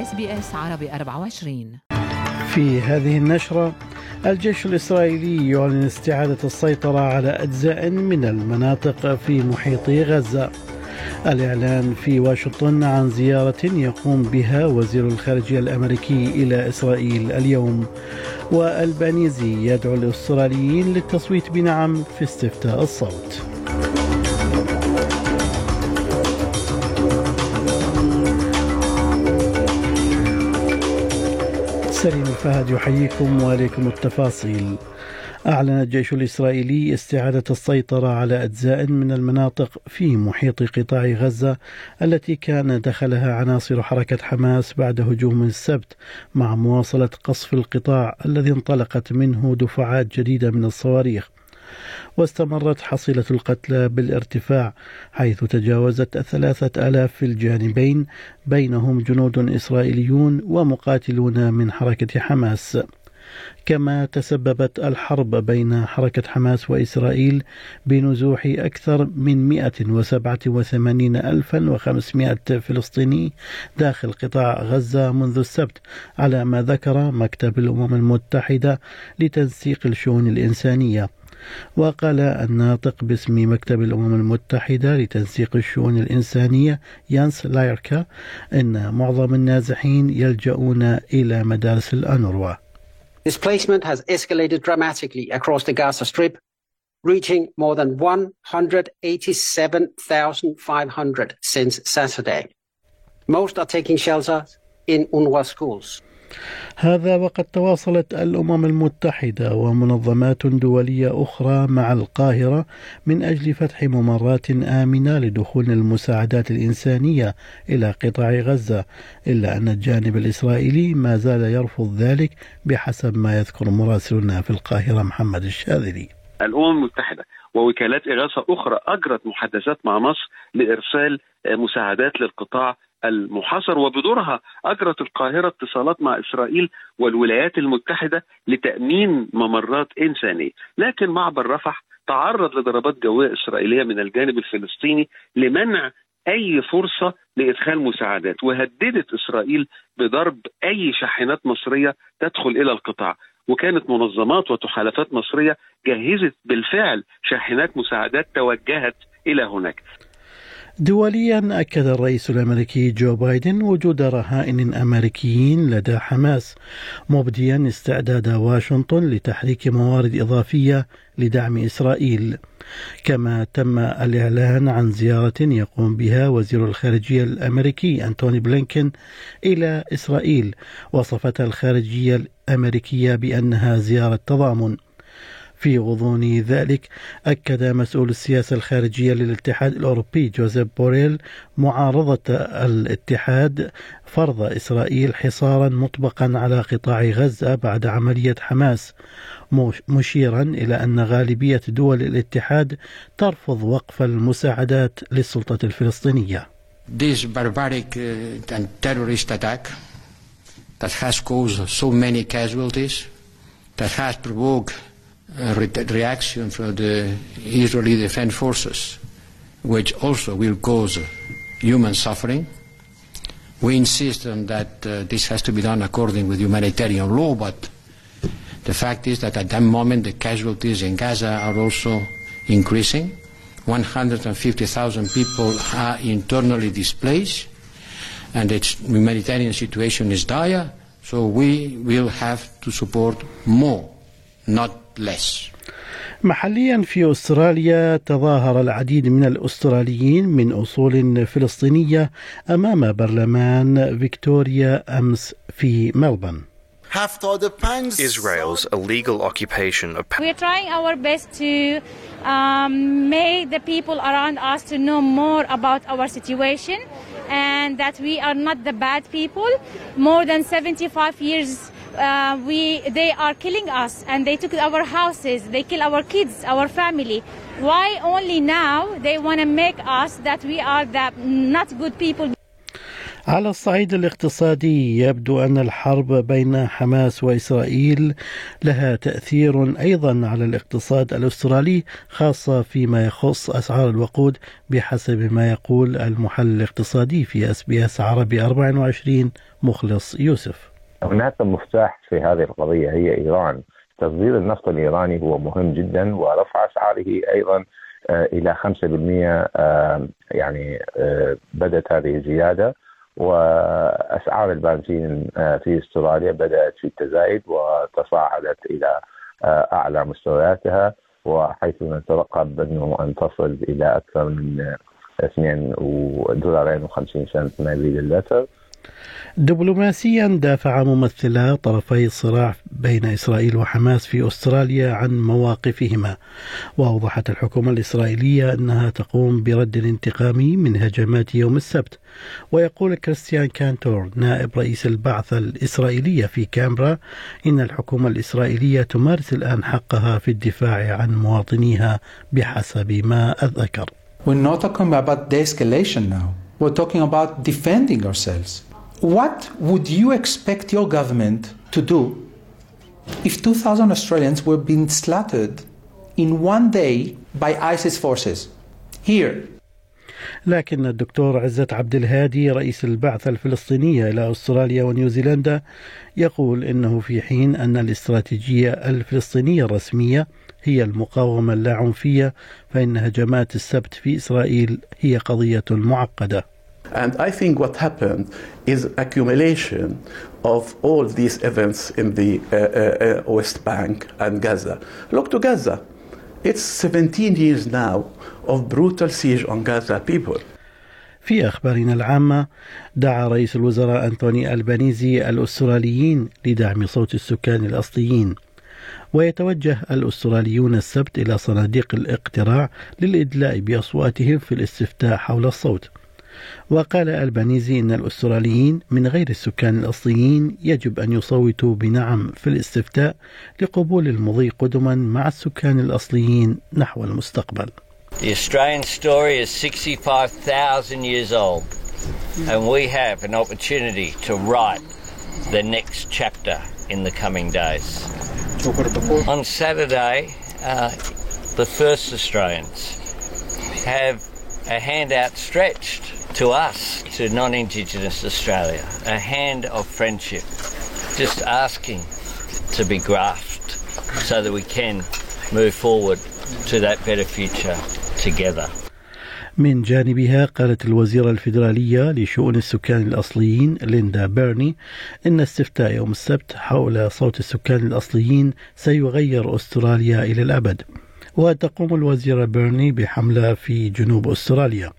SBS عربي 24 في هذه النشرة الجيش الإسرائيلي يعلن استعادة السيطرة على أجزاء من المناطق في محيط غزة. الإعلان في واشنطن عن زيارة يقوم بها وزير الخارجية الأمريكي إلى إسرائيل اليوم. والبانيزي يدعو الأستراليين للتصويت بنعم في استفتاء الصوت. سليم الفهد يحييكم وعليكم التفاصيل. أعلن الجيش الإسرائيلي استعادة السيطرة على أجزاء من المناطق في محيط قطاع غزة التي كان دخلها عناصر حركة حماس بعد هجوم السبت مع مواصلة قصف القطاع الذي انطلقت منه دفعات جديدة من الصواريخ. واستمرت حصيلة القتلى بالارتفاع حيث تجاوزت الثلاثة آلاف في الجانبين بينهم جنود إسرائيليون ومقاتلون من حركة حماس. كما تسببت الحرب بين حركة حماس وإسرائيل بنزوح أكثر من 187,500 فلسطيني داخل قطاع غزة منذ السبت على ما ذكر مكتب الأمم المتحدة لتنسيق الشؤون الإنسانية. وقال الناطق باسم مكتب الأمم المتحدة لتنسيق الشؤون الإنسانية يانس لايركا إن معظم النازحين يلجؤون إلى مدارس الأنروا Displacement has escalated dramatically across the Gaza Strip, reaching more than 187,500 since Saturday. Most are taking shelter in UNRWA schools. هذا وقد تواصلت الأمم المتحدة ومنظمات دولية أخرى مع القاهرة من أجل فتح ممرات آمنة لدخول المساعدات الإنسانية إلى قطاع غزة إلا أن الجانب الإسرائيلي ما زال يرفض ذلك بحسب ما يذكر مراسلنا في القاهرة محمد الشاذلي. الأمم المتحدة ووكالات إغاثة أخرى أجرت محادثات مع مصر لإرسال مساعدات للقطاع المحاصر وبدورها أجرت القاهرة اتصالات مع إسرائيل والولايات المتحدة لتأمين ممرات إنسانية، لكن معبر رفح تعرض لضربات جوية إسرائيلية من الجانب الفلسطيني لمنع أي فرصة لإدخال مساعدات وهددت إسرائيل بضرب أي شاحنات مصرية تدخل إلى القطاع. وكانت منظمات وتحالفات مصرية جهزت بالفعل شاحنات مساعدات توجهت إلى هناك. دوليا أكد الرئيس الأمريكي جو بايدن وجود رهائن أمريكيين لدى حماس مبديا استعداد واشنطن لتحريك موارد إضافية لدعم إسرائيل. كما تم الإعلان عن زيارة يقوم بها وزير الخارجية الأمريكي أنتوني بلينكين إلى إسرائيل وصفتها الخارجية الأمريكية بأنها زيارة تضامن. في غضون ذلك أكد مسؤول السياسة الخارجية للاتحاد الأوروبي جوزيف بوريل معارضة الاتحاد فرض إسرائيل حصارا مطبقا على قطاع غزة بعد عملية حماس مشيرا إلى أن غالبية دول الاتحاد ترفض وقف المساعدات للسلطة الفلسطينية. This barbaric uh, and terrorist attack that has caused so many casualties, that has provoked reaction from the Israeli Defense Forces, which also will cause human suffering. We insist on that uh, this has to be done according with humanitarian law, but the fact is that at that moment the casualties in Gaza are also increasing. 150,000 people are internally displaced, and the humanitarian situation is dire, so we will have to support more, not less. محليا في استراليا تظاهر العديد من الاستراليين من اصول فلسطينيه امام برلمان فيكتوريا امس في ملبون. Israel's illegal occupation of We're trying our best to um, make the people around us to know more about our situation and that we are not the bad people. More than 75 years uh, we they are killing us and they took our houses they kill our kids our family. Why only now they want to make us that we are the not good people? على الصعيد الاقتصادي يبدو أن الحرب بين حماس وإسرائيل لها تأثير أيضا على الاقتصاد الأسترالي خاصة فيما يخص أسعار الوقود بحسب ما يقول المحلل الاقتصادي في أس بي أس عربي 24 مخلص يوسف. هناك مفتاح في هذه القضية هي إيران. تصدير النفط الإيراني هو مهم جدا ورفع أسعاره أيضا آه، إلى 5% آه، يعني آه، بدأت هذه الزيادة وأسعار البنزين آه، في أستراليا بدأت في التزايد وتصاعدت إلى آه، أعلى مستوياتها وحيث نترقب أنه أن تصل إلى أكثر من 2 دولارين و50 سنت مالي للتر دبلوماسيا دافع ممثلا طرفي الصراع بين إسرائيل وحماس في أستراليا عن مواقفهما وأوضحت الحكومة الإسرائيلية أنها تقوم برد انتقامي من هجمات يوم السبت ويقول كريستيان كانتور نائب رئيس البعثه الاسرائيليه في كامبرا إن الحكومة الإسرائيلية تمارس الآن حقها في الدفاع عن مواطنيها بحسب ما ذكر We're not talking about de-escalation now. We're talking about defending ourselves. What would you expect your government to do if 2,000 Australians were being slaughtered in one day by ISIS forces here? لكن الدكتور عزت عبد الهادي رئيس البعثة الفلسطينية إلى أستراليا ونيوزيلندا يقول إنه في حين أن الاستراتيجية الفلسطينية الرسمية هي المقاومة اللاعنفية فإن هجمات السبت في إسرائيل هي قضية معقدة And I think what happened is accumulation of all these events in the uh, uh, uh, West Bank and Gaza. Look to Gaza. It's 17 years now of brutal siege on Gaza people. في أخبارنا العامة دعا رئيس الوزراء أنتوني ألبانيزي الأستراليين لدعم صوت السكان الأصليين ويتوجه الأستراليون السبت إلى صناديق الاقتراع للإدلاء بأصواتهم في الاستفتاء حول الصوت وقال البانيزي إن الأستراليين من غير السكان الأصليين يجب أن يصوتوا بنعم في الاستفتاء لقبول المضي قدما مع السكان الأصليين نحو المستقبل. The Australian story is 65,000 years old, and we have an opportunity to write the next chapter in the coming days. On Saturday, uh, the first Australians have a hand outstretched to us, to non Indigenous Australia, a hand of friendship, just asking to be grasped so that we can move forward to that better future together. من جانبها قالت الوزيرة الفيدرالية لشؤون السكان الأصليين ليندا بيرني إن استفتاء يوم السبت حول صوت السكان الأصليين سيغير أستراليا إلى الأبد وتقوم الوزيرة بيرني بحملة في جنوب أستراليا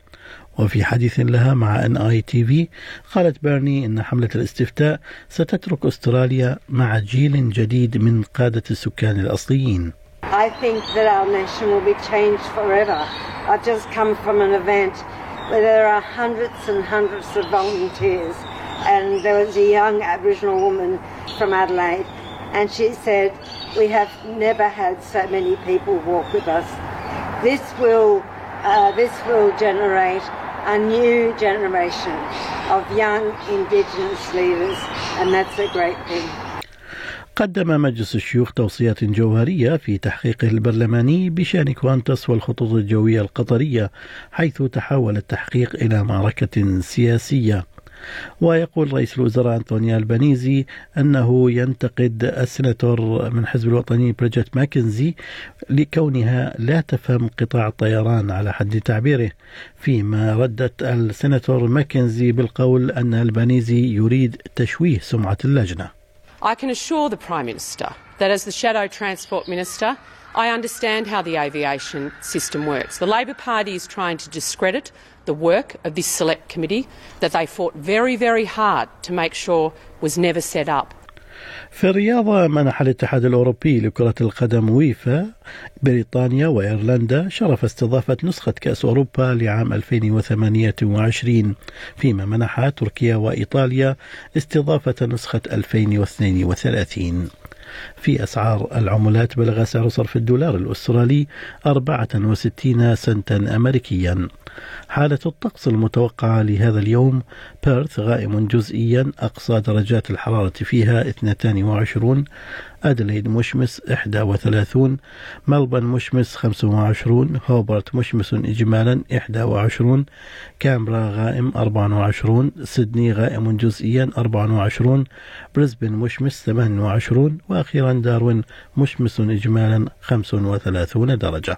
وفي حديث لها مع NITV قالت بيرني ان حمله الاستفتاء ستترك استراليا مع جيل جديد من قاده السكان الاصليين. I think that our nation will be changed forever. I've just come from an event where there are hundreds and hundreds of volunteers, and there was a young Aboriginal woman from Adelaide, and she said, "We have never had so many people walk with us. This will, uh, this will generate a new generation of young Indigenous leaders, and that's a great thing. قدم مجلس الشيوخ توصيات جوهرية في تحقيقه البرلماني بشأن كوانتس والخطوط الجوية القطرية حيث تحول التحقيق إلى معركة سياسية ويقول رئيس الوزراء أنطونيو البانيزي أنه ينتقد السناتور من حزب الوطني بريجيت ماكنزي لكونها لا تفهم قطاع الطيران على حد تعبيره فيما ردت السناتور ماكنزي بالقول أن البانيزي يريد تشويه سمعة اللجنة. I can assure the Prime Minister that as the Shadow Transport Minister, I understand how the aviation system works. The Labor Party is trying to discredit the work of this select committee that they fought very, very hard to make sure was never set up. في الرياضة منح الاتحاد الأوروبي لكرة القدم ويفا بريطانيا وإيرلندا شرف استضافة نسخة كأس أوروبا لعام 2028 فيما منح تركيا وإيطاليا استضافة نسخة 2032 في أسعار العملات بلغ سعر صرف الدولار الأسترالي 64 سنتا أمريكيا. حالة الطقس المتوقعة لهذا اليوم بيرث غائم جزئيا أقصى درجات الحرارة فيها 22 أدليد مشمس 31 ملبن مشمس 25 هوبرت مشمس إجمالا 21 كامبرا غائم 24 سيدني غائم جزئيا 24 بريسبن مشمس 28 وأخيرا داروين مشمس إجمالا 35 درجة.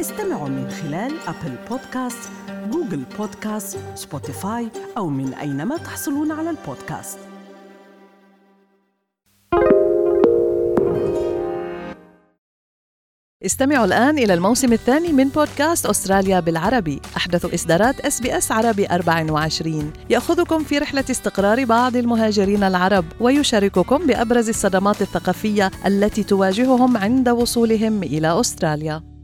استمعوا من خلال Apple Podcast، Google Podcast، Spotify أو من أينما تحصلون على البودكاست. استمعوا الآن إلى الموسم الثاني من بودكاست أستراليا بالعربي. أحدث إصدارات SBS عربي 24 يأخذكم في رحلة استقرار بعض المهاجرين العرب ويشارككم بأبرز الصدمات الثقافية التي تواجههم عند وصولهم إلى أستراليا.